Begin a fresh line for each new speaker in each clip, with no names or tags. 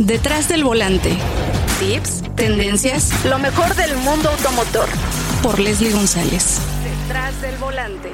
Detrás del volante. Tips, tendencias, lo mejor del mundo automotor. Por Leslie González. Detrás del volante.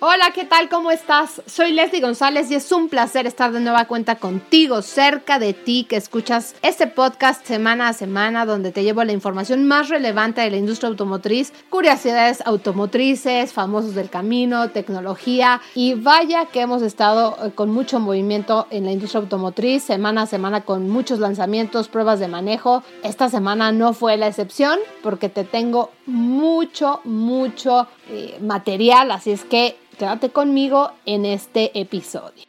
Hola, ¿qué tal? ¿Cómo estás? Soy Leslie González y es un placer estar de nueva cuenta contigo, cerca de ti, que escuchas este podcast semana a semana donde te llevo la información más relevante de la industria automotriz, curiosidades automotrices, famosos del camino, tecnología y vaya que hemos estado eh, con mucho movimiento en la industria automotriz, semana a semana con muchos lanzamientos, pruebas de manejo. Esta semana no fue la excepción porque te tengo mucho, mucho eh, material, así es que Quédate conmigo en este episodio.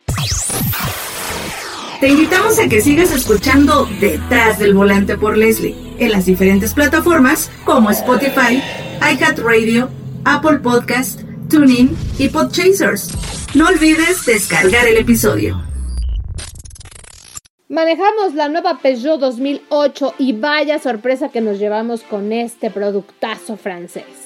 Te invitamos a que sigas escuchando Detrás del Volante por Leslie en las diferentes plataformas como Spotify, iHeartRadio, Apple Podcast, TuneIn y Podchasers. No olvides descargar el episodio.
Manejamos la nueva Peugeot 2008 y vaya sorpresa que nos llevamos con este productazo francés.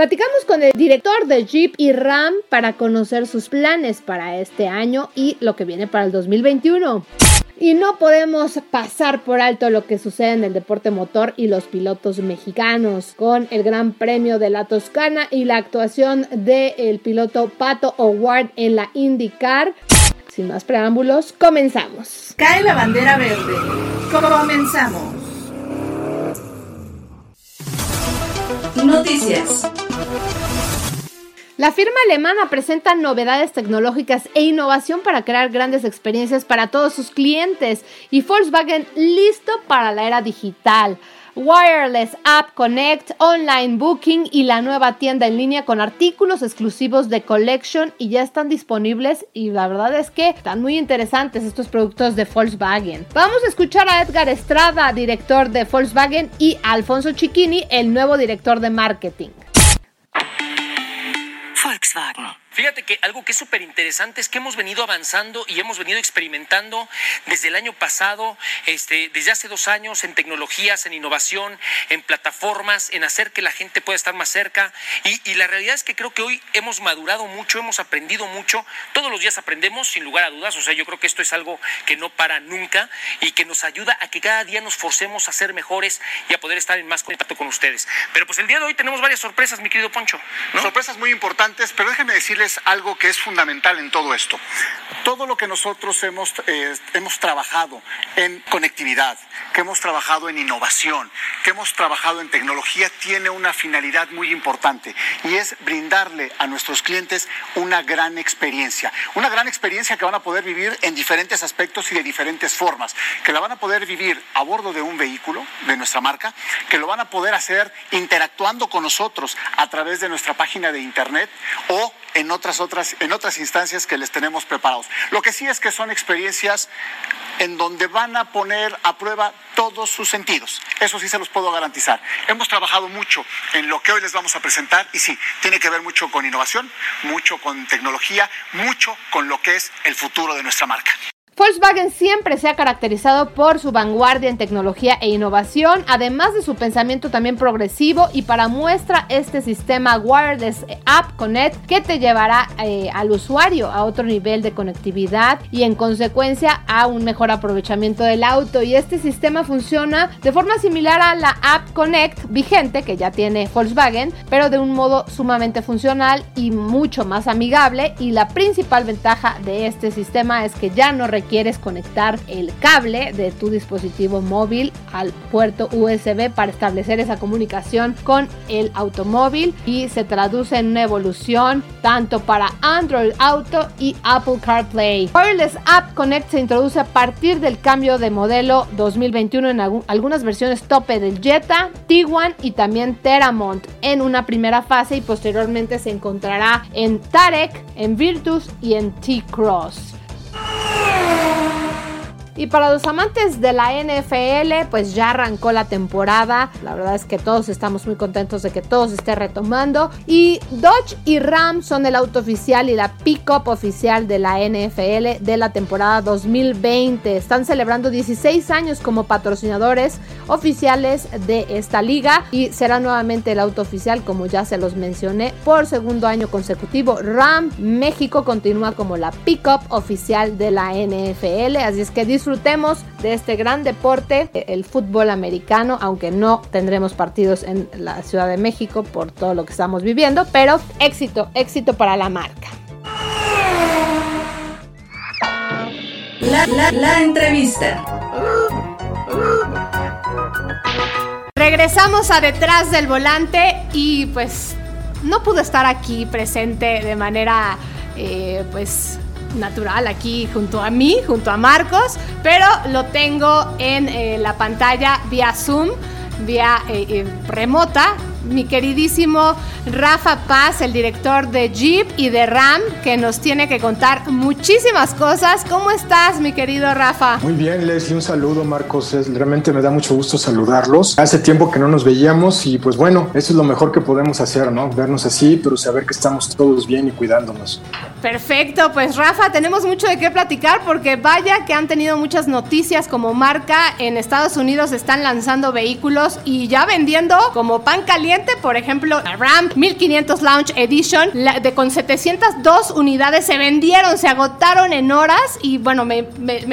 Platicamos con el director de Jeep y Ram para conocer sus planes para este año y lo que viene para el 2021. Y no podemos pasar por alto lo que sucede en el deporte motor y los pilotos mexicanos, con el Gran Premio de la Toscana y la actuación del piloto Pato O'Ward en la IndyCar. Sin más preámbulos, comenzamos.
Cae la bandera verde. Comenzamos. Noticias.
La firma alemana presenta novedades tecnológicas e innovación para crear grandes experiencias para todos sus clientes y Volkswagen listo para la era digital. Wireless App Connect, Online Booking y la nueva tienda en línea con artículos exclusivos de Collection y ya están disponibles y la verdad es que están muy interesantes estos productos de Volkswagen. Vamos a escuchar a Edgar Estrada, director de Volkswagen, y a Alfonso Chiquini, el nuevo director de marketing.
Volkswagen. Fíjate que algo que es súper interesante es que hemos venido avanzando y hemos venido experimentando desde el año pasado, este, desde hace dos años, en tecnologías, en innovación, en plataformas, en hacer que la gente pueda estar más cerca. Y, la realidad es que creo que hoy hemos madurado mucho, hemos aprendido mucho. Todos los días aprendemos, sin lugar a dudas. O sea, yo creo que esto es algo que no para nunca y que nos ayuda a que cada día nos forcemos a ser mejores y a poder estar en más contacto con ustedes. Pero pues el día de hoy tenemos varias sorpresas, mi querido Poncho.
Sorpresas muy importantes, pero déjenme decirles algo que es fundamental en todo esto. Todo lo que nosotros hemos, eh, hemos trabajado en conectividad, que hemos trabajado en innovación, que hemos trabajado en tecnología, tiene una finalidad muy importante y es brindarle a nuestros clientes una gran experiencia. Una gran experiencia que van a poder vivir en diferentes aspectos y de diferentes formas. Que la van a poder vivir a bordo de un vehículo de nuestra marca, que lo van a poder hacer interactuando con nosotros a través de nuestra página de internet o en otras, otras, en otras instancias que les tenemos preparados. Lo que sí es que son experiencias en donde van a poner a prueba todos sus sentidos. Eso sí se los puedo garantizar. Hemos trabajado mucho en lo que hoy les vamos a presentar y sí, tiene que ver mucho con innovación, mucho con tecnología, mucho con lo que es el futuro de nuestra marca.
Volkswagen siempre se ha caracterizado por su vanguardia en tecnología e innovación, además de su pensamiento también progresivo y para muestra este sistema Wireless App Connect que te llevará eh, al usuario a otro nivel de conectividad y en consecuencia a un mejor aprovechamiento del auto. Y este sistema funciona de forma similar a la App Connect vigente que ya tiene Volkswagen pero de un modo sumamente funcional y mucho más amigable. Y la principal ventaja de este sistema es que ya no requiere quieres conectar el cable de tu dispositivo móvil al puerto USB para establecer esa comunicación con el automóvil y se traduce en una evolución tanto para Android Auto y Apple CarPlay. Wireless App Connect se introduce a partir del cambio de modelo 2021 en algunas versiones tope del Jetta, Tiguan y también Teramont en una primera fase y posteriormente se encontrará en Tarek, en Virtus y en T-Cross. Y para los amantes de la NFL, pues ya arrancó la temporada. La verdad es que todos estamos muy contentos de que todo se esté retomando. Y Dodge y Ram son el auto oficial y la pick-up oficial de la NFL de la temporada 2020. Están celebrando 16 años como patrocinadores oficiales de esta liga y será nuevamente el auto oficial, como ya se los mencioné, por segundo año consecutivo. Ram México continúa como la pick-up oficial de la NFL. Así es que disfrutemos de este gran deporte, el fútbol americano, aunque no tendremos partidos en la Ciudad de México por todo lo que estamos viviendo, pero éxito, éxito para la marca.
La, la, la entrevista.
Regresamos a detrás del volante y pues no pudo estar aquí presente de manera eh, pues natural aquí junto a mí, junto a Marcos, pero lo tengo en eh, la pantalla vía Zoom, vía eh, remota mi queridísimo Rafa Paz, el director de Jeep y de Ram, que nos tiene que contar muchísimas cosas. ¿Cómo estás, mi querido Rafa?
Muy bien, Leslie, un saludo, Marcos. realmente me da mucho gusto saludarlos. Hace tiempo que no nos veíamos y pues bueno, eso es lo mejor que podemos hacer, ¿no? Vernos así, pero saber que estamos todos bien y cuidándonos.
Perfecto, pues Rafa, tenemos mucho de qué platicar porque vaya que han tenido muchas noticias como marca. En Estados Unidos están lanzando vehículos y ya vendiendo como pan caliente por ejemplo, la Ram 1500 Launch Edition, de con 702 unidades se vendieron, se agotaron en horas y bueno, me,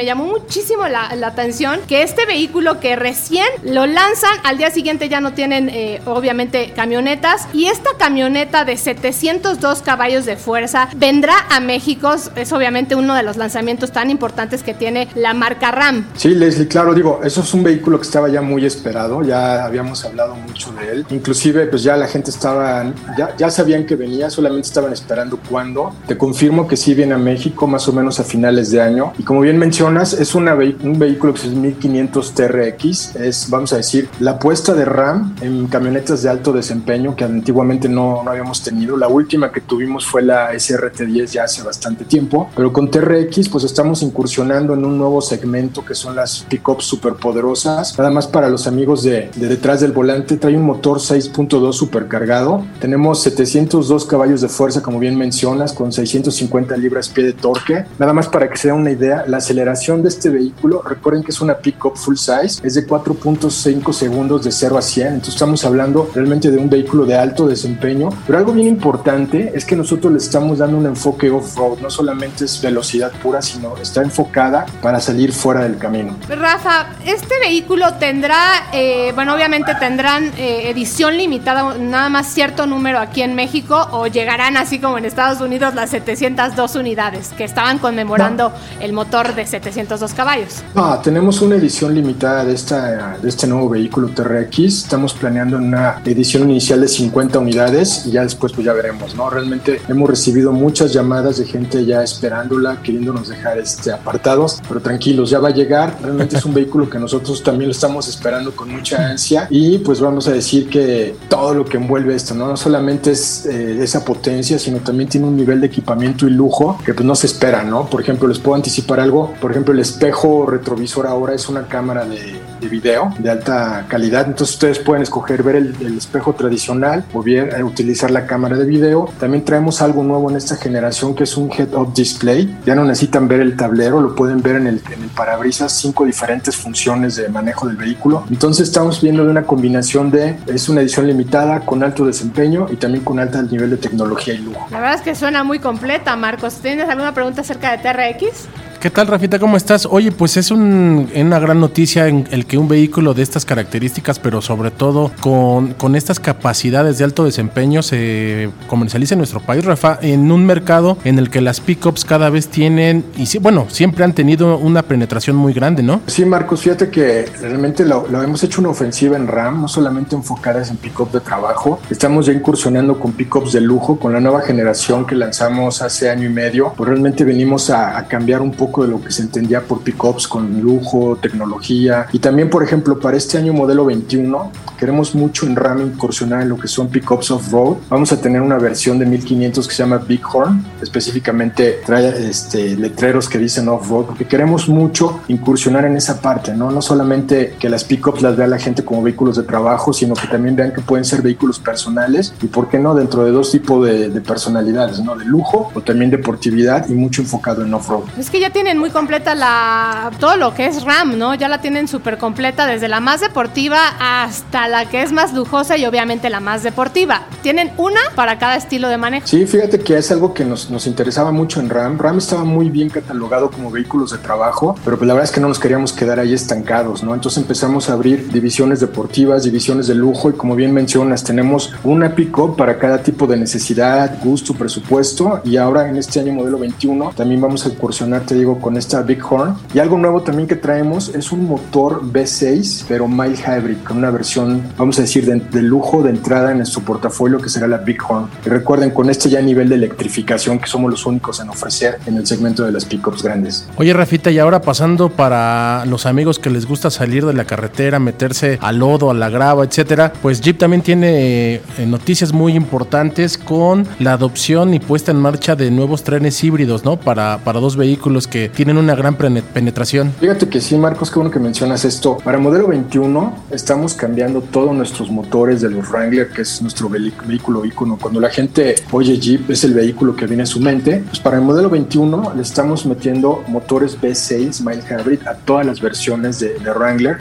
llamó muchísimo la, atención que este vehículo que recién lo lanzan, al día siguiente ya no tienen eh, obviamente camionetas y esta camioneta de 702 caballos de fuerza vendrá a México, es obviamente uno de los lanzamientos tan importantes que tiene la marca Ram.
Sí, Leslie, claro, digo, eso es un vehículo que estaba ya muy esperado, ya habíamos hablado mucho de él, inclusive pues ya la gente estaba, ya, ya sabían que venía, solamente estaban esperando cuándo. Te confirmo que sí viene a México más o menos a finales de año. Y como bien mencionas, es una un vehículo que es 1500 TRX, es, vamos a decir, la apuesta de RAM en camionetas de alto desempeño que antiguamente no, no habíamos tenido. La última que tuvimos fue la SRT10 ya hace bastante tiempo, pero con TRX pues estamos incursionando en un nuevo segmento que son las pickups superpoderosas. Nada más para los amigos de, de detrás del volante, trae un motor 6 2 supercargado. Tenemos 702 caballos de fuerza, como bien mencionas, con 650 libras pie de torque. Nada más para que se den una idea, la aceleración de este vehículo, recuerden que es una pickup full size, es de 4.5 segundos de 0 a 100. Entonces estamos hablando realmente de un vehículo de alto desempeño. Pero algo bien importante es que nosotros le estamos dando un enfoque off-road. No solamente es velocidad pura, sino está enfocada para salir fuera del camino.
Rafa, este vehículo tendrá, eh, bueno, obviamente tendrán eh, edición limitada nada más cierto número aquí en México o llegarán así como en Estados Unidos las 702 unidades que estaban conmemorando el motor de 702 caballos?
Ah, tenemos una edición limitada de, esta, de este nuevo vehículo TRX. Estamos planeando una edición inicial de 50 unidades y ya después pues ya veremos, ¿no? Realmente hemos recibido muchas llamadas de gente ya esperándola, queriéndonos dejar este, apartados, pero tranquilos, ya va a llegar. Realmente es un vehículo que nosotros también lo estamos esperando con mucha ansia y pues vamos a decir que todo lo que envuelve esto, ¿no? No solamente es eh, esa potencia, sino también tiene un nivel de equipamiento y lujo que pues no se espera, ¿no? Por ejemplo, les puedo anticipar algo, por ejemplo, el espejo retrovisor ahora es una cámara de, de video de alta calidad, entonces ustedes pueden escoger ver el, espejo tradicional o bien eh, utilizar la cámara de video. También traemos algo nuevo en esta generación que es un head-up display, ya no necesitan ver el tablero, lo pueden ver en el, en el parabrisas, cinco diferentes funciones de manejo del vehículo. Entonces estamos viendo de una combinación de, es una edición limitada, con alto desempeño y también con alto nivel de tecnología y lujo.
La verdad es que suena muy completa, Marcos. ¿Tienes alguna pregunta acerca de TRX?
¿Qué tal, Rafita? ¿Cómo estás? Oye, pues es una gran noticia en el que un vehículo de estas características, pero sobre todo con, con estas capacidades de alto desempeño, se comercialice en nuestro país, Rafa, en un mercado en el que las pickups cada vez tienen, y bueno, siempre han tenido una penetración muy grande, ¿no?
Sí, Marcos, fíjate que realmente lo, hemos hecho una ofensiva en RAM, no solamente enfocadas en pickup de trabajo, estamos ya incursionando con pickups de lujo, con la nueva generación que lanzamos hace año y medio, pues realmente venimos a cambiar un poco poco de lo que se entendía por pickups con lujo, tecnología y también, por ejemplo, para este año modelo 21 queremos mucho en RAM incursionar en lo que son pickups off-road. Vamos a tener una versión de 1500 que se llama Bighorn, específicamente trae este, letreros que dicen off-road, porque queremos mucho incursionar en esa parte, ¿no? No solamente que las pickups las vea la gente como vehículos de trabajo, sino que también vean que pueden ser vehículos personales y, ¿por qué no?, dentro de dos tipos de, de personalidades, ¿no? De lujo o también deportividad y mucho enfocado en off-road.
Es que ya tienen muy completa la todo lo que es RAM, ¿no? Ya la tienen súper completa, desde la más deportiva hasta la que es más lujosa y obviamente la más deportiva. Tienen una para cada estilo de manejo.
Sí, fíjate que es algo que nos, nos interesaba mucho en RAM. RAM estaba muy bien catalogado como vehículos de trabajo, pero pues la verdad es que no nos queríamos quedar ahí estancados, ¿no? Entonces empezamos a abrir divisiones deportivas, divisiones de lujo y como bien mencionas, tenemos una pick-up para cada tipo de necesidad, gusto, presupuesto y ahora en este año modelo 21 también vamos a incursionar, te digo, con esta Bighorn. Y algo nuevo también que traemos es un motor V6, pero mild hybrid, con una versión, vamos a decir, de, de lujo de entrada en nuestro portafolio que será la Bighorn. Y recuerden, con este ya nivel de electrificación que somos los únicos en ofrecer en el segmento de las pickups grandes.
Oye, Rafita, y ahora pasando para los amigos que les gusta salir de la carretera, meterse al lodo, a la grava, etcétera, pues Jeep también tiene eh, noticias muy importantes con la adopción y puesta en marcha de nuevos trenes híbridos, ¿no? Para, para dos vehículos que tienen una gran penetración.
Fíjate que sí, Marcos, qué bueno que mencionas esto. Para modelo 21 estamos cambiando todos nuestros motores de los Wrangler, que es nuestro vehículo ícono. Cuando la gente oye Jeep, es el vehículo que viene a su mente. Pues para el modelo 21 le estamos metiendo motores V6 mild hybrid a todas las versiones de, de Wrangler.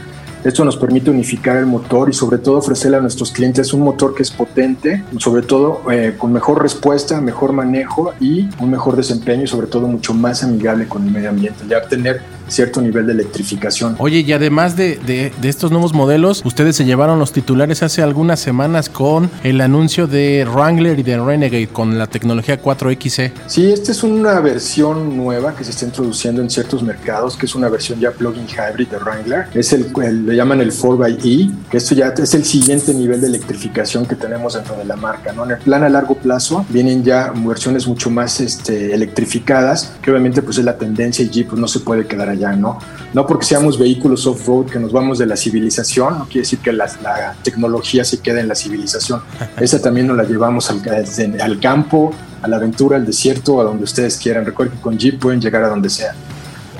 Esto nos permite unificar el motor y sobre todo ofrecerle a nuestros clientes un motor que es potente, sobre todo eh, con mejor respuesta, mejor manejo y un mejor desempeño y sobre todo mucho más amigable con el medio ambiente, ya tener cierto nivel de electrificación.
Oye, y además de, de- de estos nuevos modelos, ustedes se llevaron los titulares hace algunas semanas con el anuncio de Wrangler y de Renegade con la tecnología 4XE.
Sí, esta es una versión nueva que se está introduciendo en ciertos mercados, que es una versión ya plug-in hybrid de Wrangler. Es el, el- le llaman el 4xE, que esto ya es el siguiente nivel de electrificación que tenemos dentro de la marca. ¿no? En el plan a largo plazo vienen ya versiones mucho más este, electrificadas, que obviamente pues es la tendencia y Jeep pues, no se puede quedar allá, ¿no? No porque seamos vehículos off-road que nos vamos de la civilización, no quiere decir que la, la tecnología se quede en la civilización. Esa también nos la llevamos al, al campo, a la aventura, al desierto, a donde ustedes quieran. Recuerden que con Jeep pueden llegar a donde sea.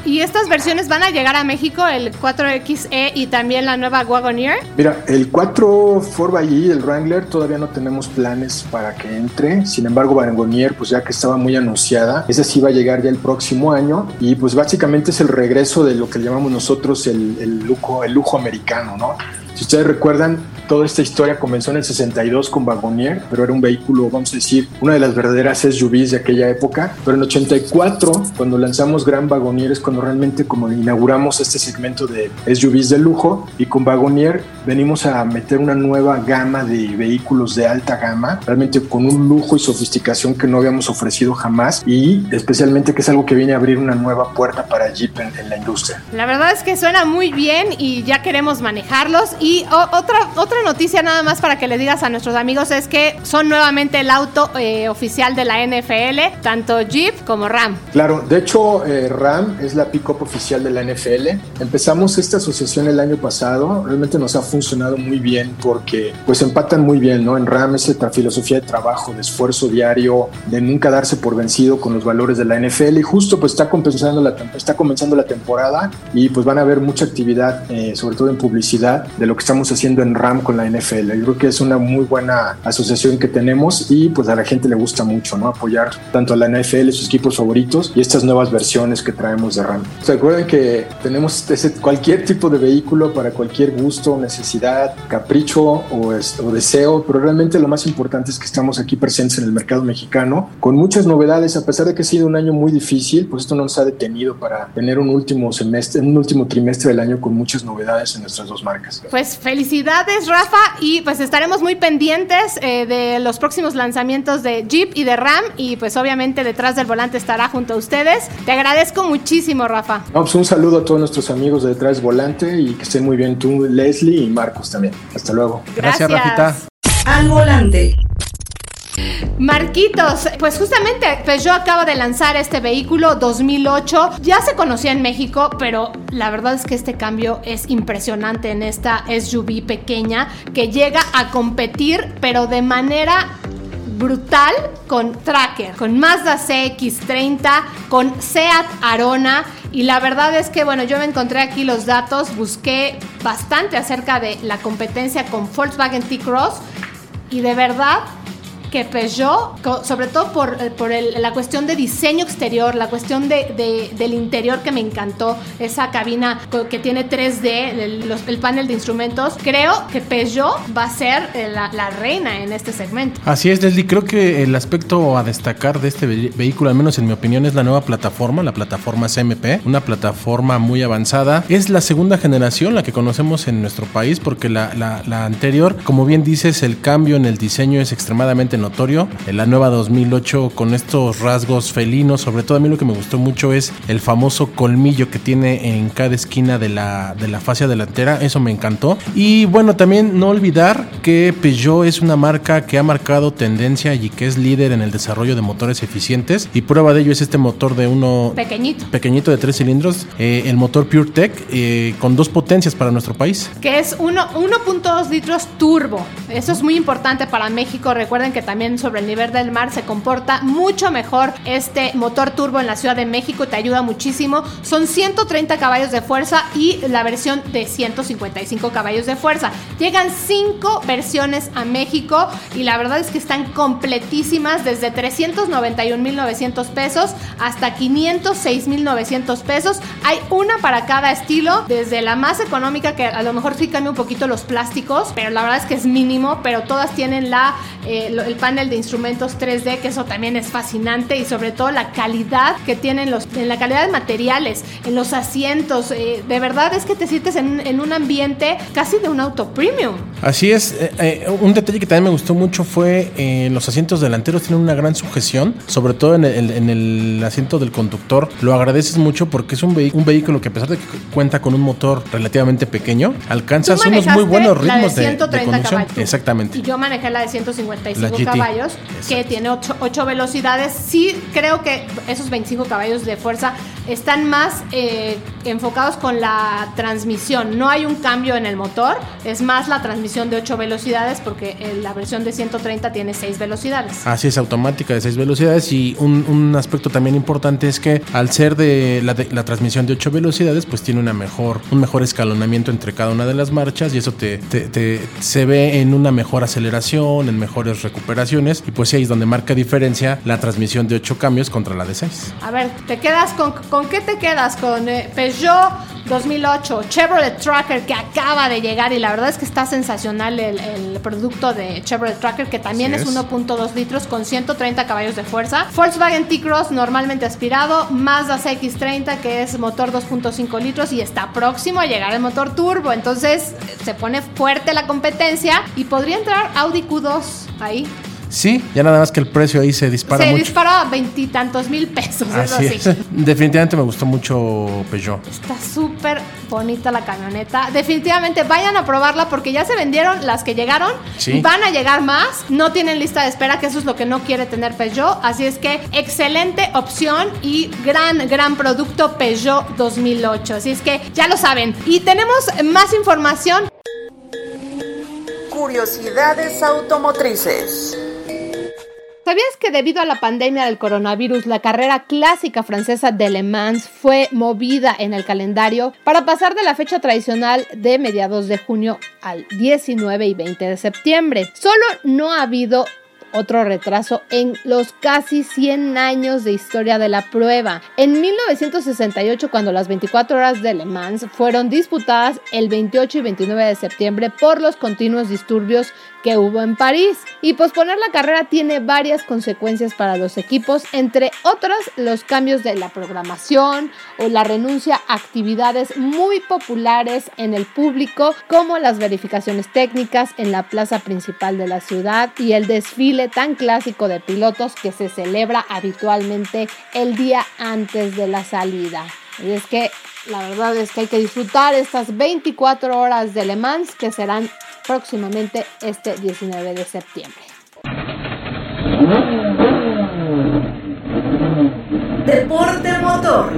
Y estas versiones van a llegar a México, el 4XE y también la nueva Wagoneer.
Mira, el 4 4xE del Wrangler todavía no tenemos planes para que entre. Sin embargo, Wagoneer, pues ya que estaba muy anunciada, esa sí va a llegar ya el próximo año. Y pues básicamente es el regreso de lo que llamamos nosotros el, el lujo, el lujo americano, ¿no? Si ustedes recuerdan, toda esta historia comenzó en el 62 con Wagoneer, pero era un vehículo, vamos a decir, una de las verdaderas SUVs de aquella época. Pero en 84, cuando lanzamos Gran Wagoneer, es cuando realmente como inauguramos este segmento de SUVs de lujo. Y con Wagoneer venimos a meter una nueva gama de vehículos de alta gama, realmente con un lujo y sofisticación que no habíamos ofrecido jamás. Y especialmente que es algo que viene a abrir una nueva puerta para Jeep en, en la industria.
La verdad es que suena muy bien y ya queremos manejarlos. Y o- otra, otra noticia nada más para que le digas a nuestros amigos es que son nuevamente el auto eh, oficial de la NFL, tanto Jeep como Ram.
Claro, de hecho eh, RAM es la pick-up oficial de la NFL. Empezamos esta asociación el año pasado, realmente nos ha funcionado muy bien porque pues empatan muy bien, ¿no? En RAM es esta filosofía de trabajo, de esfuerzo diario, de nunca darse por vencido con los valores de la NFL y justo pues está compensando la está comenzando la temporada y pues van a haber mucha actividad, eh, sobre todo en publicidad, de lo que estamos haciendo en RAM con la NFL. Yo creo que es una muy buena asociación que tenemos y pues a la gente le gusta mucho, ¿no? Apoyar tanto a la NFL, sus equipos favoritos y estas nuevas versiones que traemos de RAM. ¿Se acuerdan que tenemos ese- cualquier tipo de vehículo para cualquier gusto, necesidad, capricho o, es- o deseo, pero realmente lo más importante es que estamos aquí presentes en el mercado mexicano con muchas novedades, a pesar de que ha sido un año muy difícil, pues esto no nos ha detenido para tener un último semestre, un último trimestre del año con muchas novedades en nuestras dos marcas.
Pues felicidades Rafa y pues estaremos muy pendientes eh, de los próximos lanzamientos de Jeep y de Ram y pues obviamente detrás del volante estará junto a ustedes. Te agradezco muchísimo Rafa.
No, pues un saludo a todos nuestros amigos de detrás volante y que estén muy bien tú, Leslie y Marcos también. Hasta luego.
Gracias, Rafita.
Al volante.
Marquitos, pues justamente Peugeot acaba de lanzar este vehículo 2008. Ya se conocía en México, pero la verdad es que este cambio es impresionante en esta SUV pequeña que llega a competir, pero de manera brutal con Tracker, con Mazda CX30, con Seat Arona. Y la verdad es que, bueno, yo me encontré aquí los datos, busqué bastante acerca de la competencia con Volkswagen T-Cross y de verdad que Peugeot, sobre todo por, eh, por la cuestión de diseño exterior, la cuestión de, del interior que me encantó, esa cabina que tiene 3D, el, panel de instrumentos, creo que Peugeot va a ser eh, la, reina en este segmento.
Así es, Leslie, creo que el aspecto a destacar de este vehículo, al menos en mi opinión, es la nueva plataforma, la plataforma CMP, una plataforma muy avanzada. Es la segunda generación, la que conocemos en nuestro país, porque la, la anterior, como bien dices, el cambio en el diseño es extremadamente notorio. En la nueva 2008 con estos rasgos felinos, sobre todo a mí lo que me gustó mucho es el famoso colmillo que tiene en cada esquina de la, de la fascia delantera, eso me encantó. Y bueno, también no olvidar que Peugeot es una marca que ha marcado tendencia y que es líder en el desarrollo de motores eficientes y prueba de ello es este motor de uno
pequeñito,
pequeñito de tres cilindros, eh, el motor PureTech eh, con dos potencias para nuestro país.
Que es 1.2 litros turbo, eso es muy importante para México, recuerden que también sobre el nivel del mar se comporta mucho mejor este motor turbo en la Ciudad de México, te ayuda muchísimo. Son 130 caballos de fuerza y la versión de 155 caballos de fuerza. Llegan 5 versiones a México y la verdad es que están completísimas desde 391.900 pesos hasta 506.900 pesos. Hay una para cada estilo, desde la más económica que a lo mejor sí cambia un poquito los plásticos, pero la verdad es que es mínimo, pero todas tienen la, eh, panel de instrumentos 3D, que eso también es fascinante y sobre todo la calidad que tienen los, en la calidad de materiales, en los asientos. Eh, de verdad es que te sientes en, en, un ambiente casi de un auto premium.
Así es. Eh, un detalle que también me gustó mucho fue los asientos delanteros tienen una gran sujeción, sobre todo en el, en el asiento del conductor. Lo agradeces mucho porque es un, un vehículo que a pesar de que cuenta con un motor relativamente pequeño, alcanzas unos muy buenos ritmos de, 130 Caballos. Exactamente.
Y yo manejé la de 155 caballos, que tiene 8, velocidades. Sí, creo que esos 25 caballos de fuerza están más eh, enfocados con la transmisión. No hay un cambio en el motor, es más la transmisión de 8 velocidades porque eh, la versión de 130 tiene 6 velocidades.
Así es, automática de 6 velocidades y un, aspecto también importante es que al ser de la, transmisión de 8 velocidades, pues tiene una mejor, un mejor escalonamiento entre cada una de las marchas y eso te, se ve en una mejor aceleración, en mejores recuperaciones y pues ahí es donde marca diferencia la transmisión de 8 cambios contra la de 6.
A ver, ¿te quedas con, con qué te quedas? ¿Con eh, Peugeot 2008, Chevrolet Tracker que acaba de llegar y la verdad es que está sensacional el, producto de Chevrolet Tracker que también es, 1.2 litros con 130 caballos de fuerza. Volkswagen T-Cross normalmente aspirado, Mazda CX30 que es motor 2.5 litros y está próximo a llegar el motor turbo, entonces se pone fuerte la competencia y podría entrar Audi Q2 ahí.
Sí, ya nada más que el precio ahí se dispara
se
mucho.
Dispara a veintitantos mil pesos.
Así
eso
sí. Definitivamente me gustó mucho Peugeot.
Está súper bonita la camioneta. Definitivamente vayan a probarla porque ya se vendieron las que llegaron. Sí. Van a llegar más. No tienen lista de espera, que eso es lo que no quiere tener Peugeot. Así es que excelente opción y gran, gran producto Peugeot 2008. Así es que ya lo saben. Y tenemos más información.
Curiosidades automotrices.
¿Sabías que debido a la pandemia del coronavirus, la carrera clásica francesa de Le Mans fue movida en el calendario para pasar de la fecha tradicional de mediados de junio al 19 y 20 de septiembre? Solo no ha habido otro retraso en los casi 100 años de historia de la prueba. En 1968, cuando las 24 horas de Le Mans fueron disputadas el 28 y 29 de septiembre por los continuos disturbios que hubo en París. Y posponer la carrera tiene varias consecuencias para los equipos, entre otras los cambios de la programación o la renuncia a actividades muy populares en el público, como las verificaciones técnicas en la plaza principal de la ciudad y el desfile tan clásico de pilotos que se celebra habitualmente el día antes de la salida. Y es que la verdad es que hay que disfrutar estas 24 horas de Le Mans que serán próximamente este 19 de septiembre.
Deporte motor.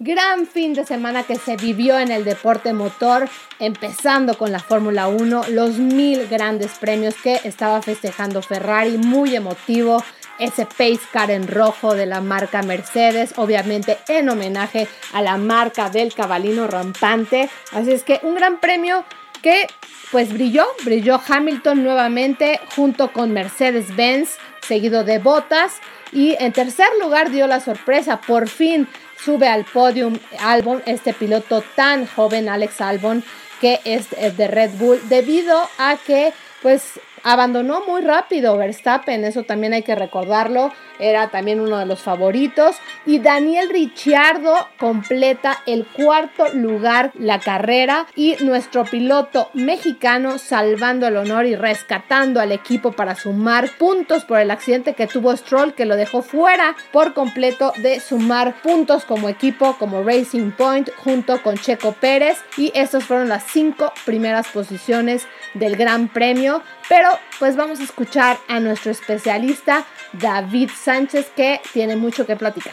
Gran fin de semana que se vivió en el deporte motor, empezando con la Fórmula 1, los mil grandes premios que estaba festejando Ferrari, muy emotivo, ese Pace Car en rojo de la marca Mercedes, obviamente en homenaje a la marca del cabalino rampante. Así es que un gran premio que pues brilló, brilló Hamilton nuevamente junto con Mercedes-Benz, seguido de Bottas. Y en tercer lugar dio la sorpresa, por fin sube al podium Albon, este piloto tan joven, Alex Albon, que es de Red Bull, debido a que pues abandonó muy rápido Verstappen, eso también hay que recordarlo, era también uno de los favoritos. Y Daniel Ricciardo completa el cuarto lugar la carrera y nuestro piloto mexicano salvando el honor y rescatando al equipo para sumar puntos por el accidente que tuvo Stroll que lo dejó fuera por completo de sumar puntos como equipo, como Racing Point junto con Checo Pérez y estas fueron las cinco primeras posiciones del Gran Premio. Pero pues vamos a escuchar a nuestro especialista David Sánchez que tiene mucho que platicar.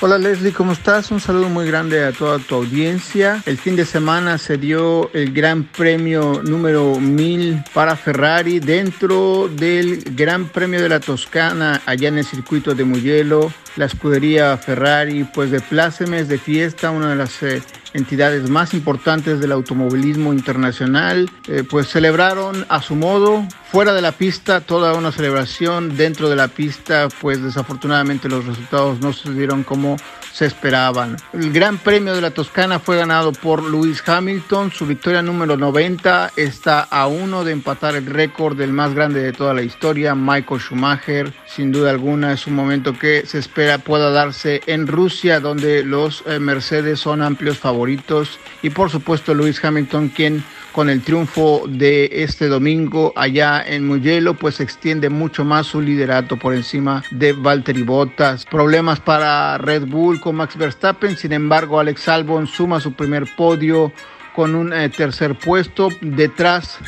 Hola Leslie, ¿cómo estás? Un saludo muy grande a toda tu audiencia. El fin de semana se dio el Gran Premio número 1000 para Ferrari dentro del Gran Premio de la Toscana allá en el circuito de Mugello. La escudería Ferrari pues de plácemes, de fiesta, una de las eh, entidades más importantes del automovilismo internacional, eh, pues celebraron a su modo, fuera de la pista, toda una celebración, dentro de la pista, pues desafortunadamente los resultados no se dieron como se esperaban. El Gran Premio de la Toscana fue ganado por Lewis Hamilton, su victoria número 90 está a uno de empatar el récord del más grande de toda la historia, Michael Schumacher. Sin duda alguna es un momento que se espera pueda darse en Rusia, donde los eh, Mercedes son amplios favoritos y por supuesto Lewis Hamilton, quien con el triunfo de este domingo allá en Mugello, pues extiende mucho más su liderato por encima de Valtteri Bottas. Problemas para Red Bull con Max Verstappen, sin embargo Alex Albon suma su primer podio con un eh, tercer puesto detrás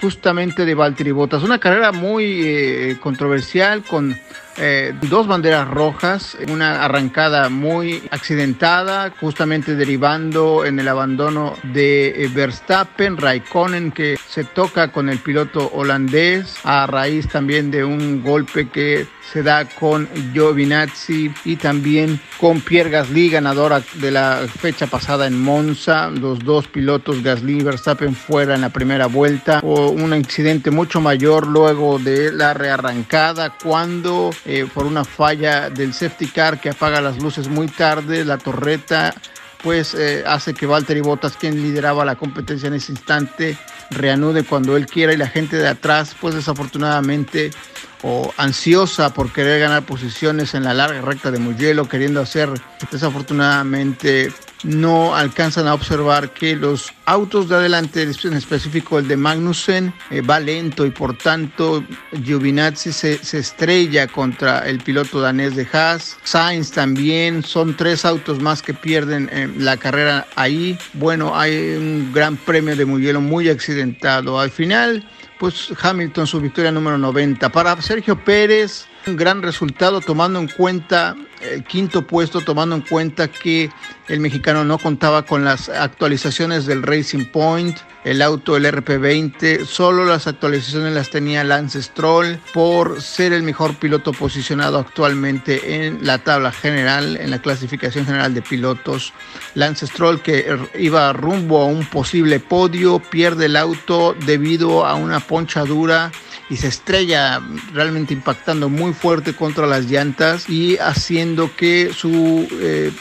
justamente de Valtteri Bottas. Una carrera muy eh, controversial con eh, dos banderas rojas, una arrancada muy accidentada, justamente derivando en el abandono de eh, Verstappen, Raikkonen que se toca con el piloto holandés a raíz también de un golpe que se da con Giovinazzi y también con Pierre Gasly, ganadora de la fecha pasada en Monza. Los dos pilotos, Gasly y Verstappen, fuera en la primera vuelta. Un incidente mucho mayor luego de la rearrancada cuando eh, por una falla del safety car que apaga las luces muy tarde, la torreta pues eh, hace que Valtteri Bottas, quien lideraba la competencia en ese instante, reanude cuando él quiera y la gente de atrás, pues desafortunadamente o ansiosa por querer ganar posiciones en la larga recta de Mugello, queriendo hacer desafortunadamente no alcanzan a observar que los autos de adelante, en específico el de Magnussen, eh, va lento y por tanto Giovinazzi se, se, estrella contra el piloto danés de Haas. Sainz también, son tres autos más que pierden eh, la carrera ahí. Bueno, hay un gran premio de Mugello muy accidentado. Al final, pues Hamilton su victoria número 90. Para Sergio Pérez, un gran resultado tomando en cuenta el quinto puesto, tomando en cuenta que el mexicano no contaba con las actualizaciones del Racing Point, el auto, el RP20, solo las actualizaciones las tenía Lance Stroll por ser el mejor piloto posicionado actualmente en la tabla general, en la clasificación general de pilotos. Lance Stroll que iba rumbo a un posible podio, pierde el auto debido a una ponchadura y se estrella realmente impactando muy fuerte contra las llantas y haciendo que su, eh,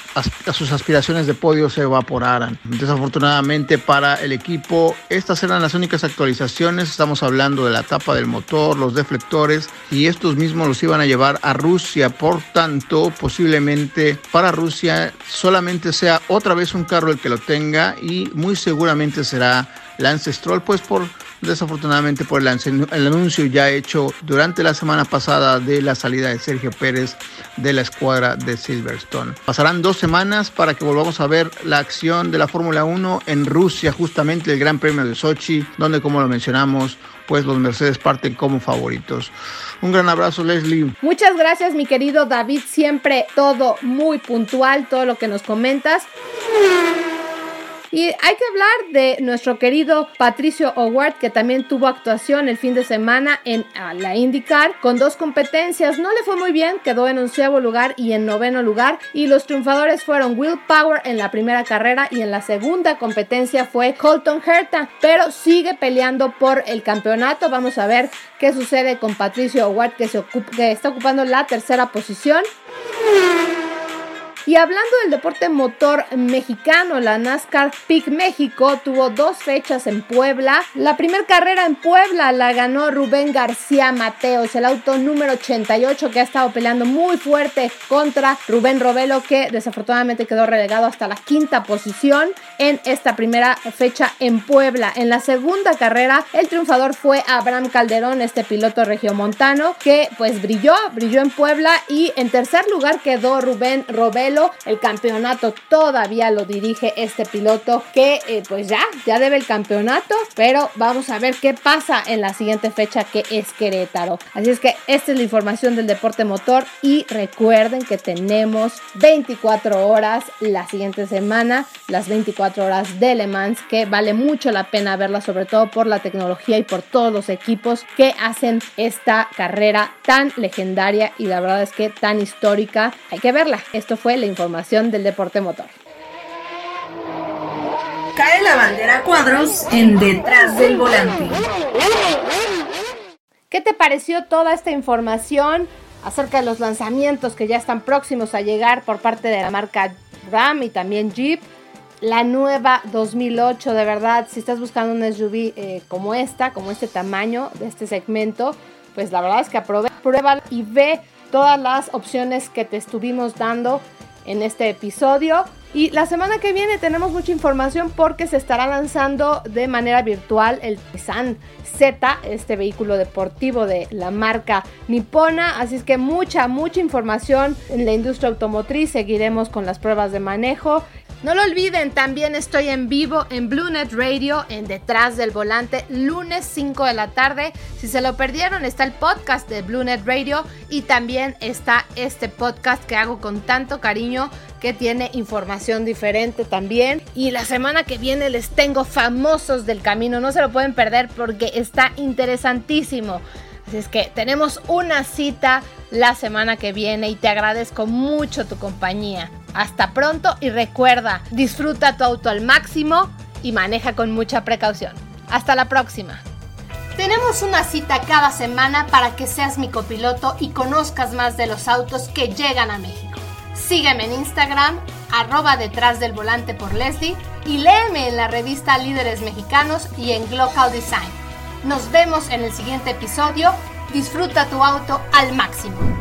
sus aspiraciones de podio se evaporaran. Desafortunadamente para el equipo, estas eran las únicas actualizaciones. Estamos hablando de la tapa del motor, los deflectores y estos mismos los iban a llevar a Rusia. Por tanto, posiblemente para Rusia solamente sea otra vez un carro el que lo tenga y muy seguramente será Lance Stroll, pues por desafortunadamente por el, anuncio ya hecho durante la semana pasada de la salida de Sergio Pérez de la escuadra de Silverstone. Pasarán dos semanas para que volvamos a ver la acción de la Fórmula 1 en Rusia, justamente el Gran Premio de Sochi, donde como lo mencionamos, pues los Mercedes parten como favoritos. Un gran abrazo, Leslie.
Muchas gracias, mi querido David. Siempre todo muy puntual, todo lo que nos comentas. Y hay que hablar de nuestro querido Patricio Howard, que también tuvo actuación el fin de semana en la IndyCar con dos competencias. No le fue muy bien, quedó en onceavo lugar y en noveno lugar. Y los triunfadores fueron Will Power en la primera carrera y en la segunda competencia fue Colton Herta, pero sigue peleando por el campeonato. Vamos a ver qué sucede con Patricio Howard, que, se que está ocupando la tercera posición. Y hablando del deporte motor mexicano, la NASCAR Peak México tuvo dos fechas en Puebla. La primera carrera en Puebla la ganó Rubén García Mateos, el auto número 88 que ha estado peleando muy fuerte contra Rubén Robelo que desafortunadamente quedó relegado hasta la quinta posición en esta primera fecha en Puebla. En la segunda carrera el triunfador fue Abraham Calderón, este piloto regiomontano que pues brilló, brilló en Puebla y en tercer lugar quedó Rubén Robelo el campeonato todavía lo dirige este piloto que eh, pues ya, ya debe el campeonato, pero vamos a ver qué pasa en la siguiente fecha que es Querétaro. Así es que esta es la información del deporte motor y recuerden que tenemos 24 horas la siguiente semana, las 24 horas de Le Mans, que vale mucho la pena verla, sobre todo por la tecnología y por todos los equipos que hacen esta carrera tan legendaria y la verdad es que tan histórica. Hay que verla. Esto fue la información del deporte motor.
Cae la bandera cuadros en detrás del volante.
¿Qué te pareció toda esta información acerca de los lanzamientos que ya están próximos a llegar por parte de la marca Ram y también Jeep? La nueva 2008, de verdad, si estás buscando un SUV eh, como esta, como este tamaño de este segmento, pues la verdad es que prueba y ve todas las opciones que te estuvimos dando en este episodio. Y la semana que viene tenemos mucha información porque se estará lanzando de manera virtual el Nissan Z, este vehículo deportivo de la marca nipona. Así es que mucha, mucha información en la industria automotriz. Seguiremos con las pruebas de manejo no lo olviden, también estoy en vivo en BlueNet Radio, en Detrás del Volante, lunes 5 de la tarde. Si se lo perdieron, está el podcast de BlueNet Radio y también está este podcast que hago con tanto cariño que tiene información diferente también. Y la semana que viene les tengo famosos del camino, no se lo pueden perder porque está interesantísimo. Así es que tenemos una cita la semana que viene y te agradezco mucho tu compañía. Hasta pronto y recuerda, disfruta tu auto al máximo y maneja con mucha precaución. Hasta la próxima. Tenemos una cita cada semana para que seas mi copiloto y conozcas más de los autos que llegan a México. Sígueme en Instagram, arroba detrás del volante por Leslie y léeme en la revista Líderes Mexicanos y en Global Design. Nos vemos en el siguiente episodio. Disfruta tu auto al máximo.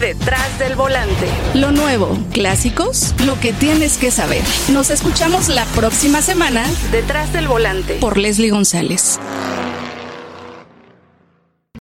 Detrás del volante. Lo nuevo, clásicos, lo que tienes que saber. Nos escuchamos la próxima semana. Detrás del volante. Por Leslie González.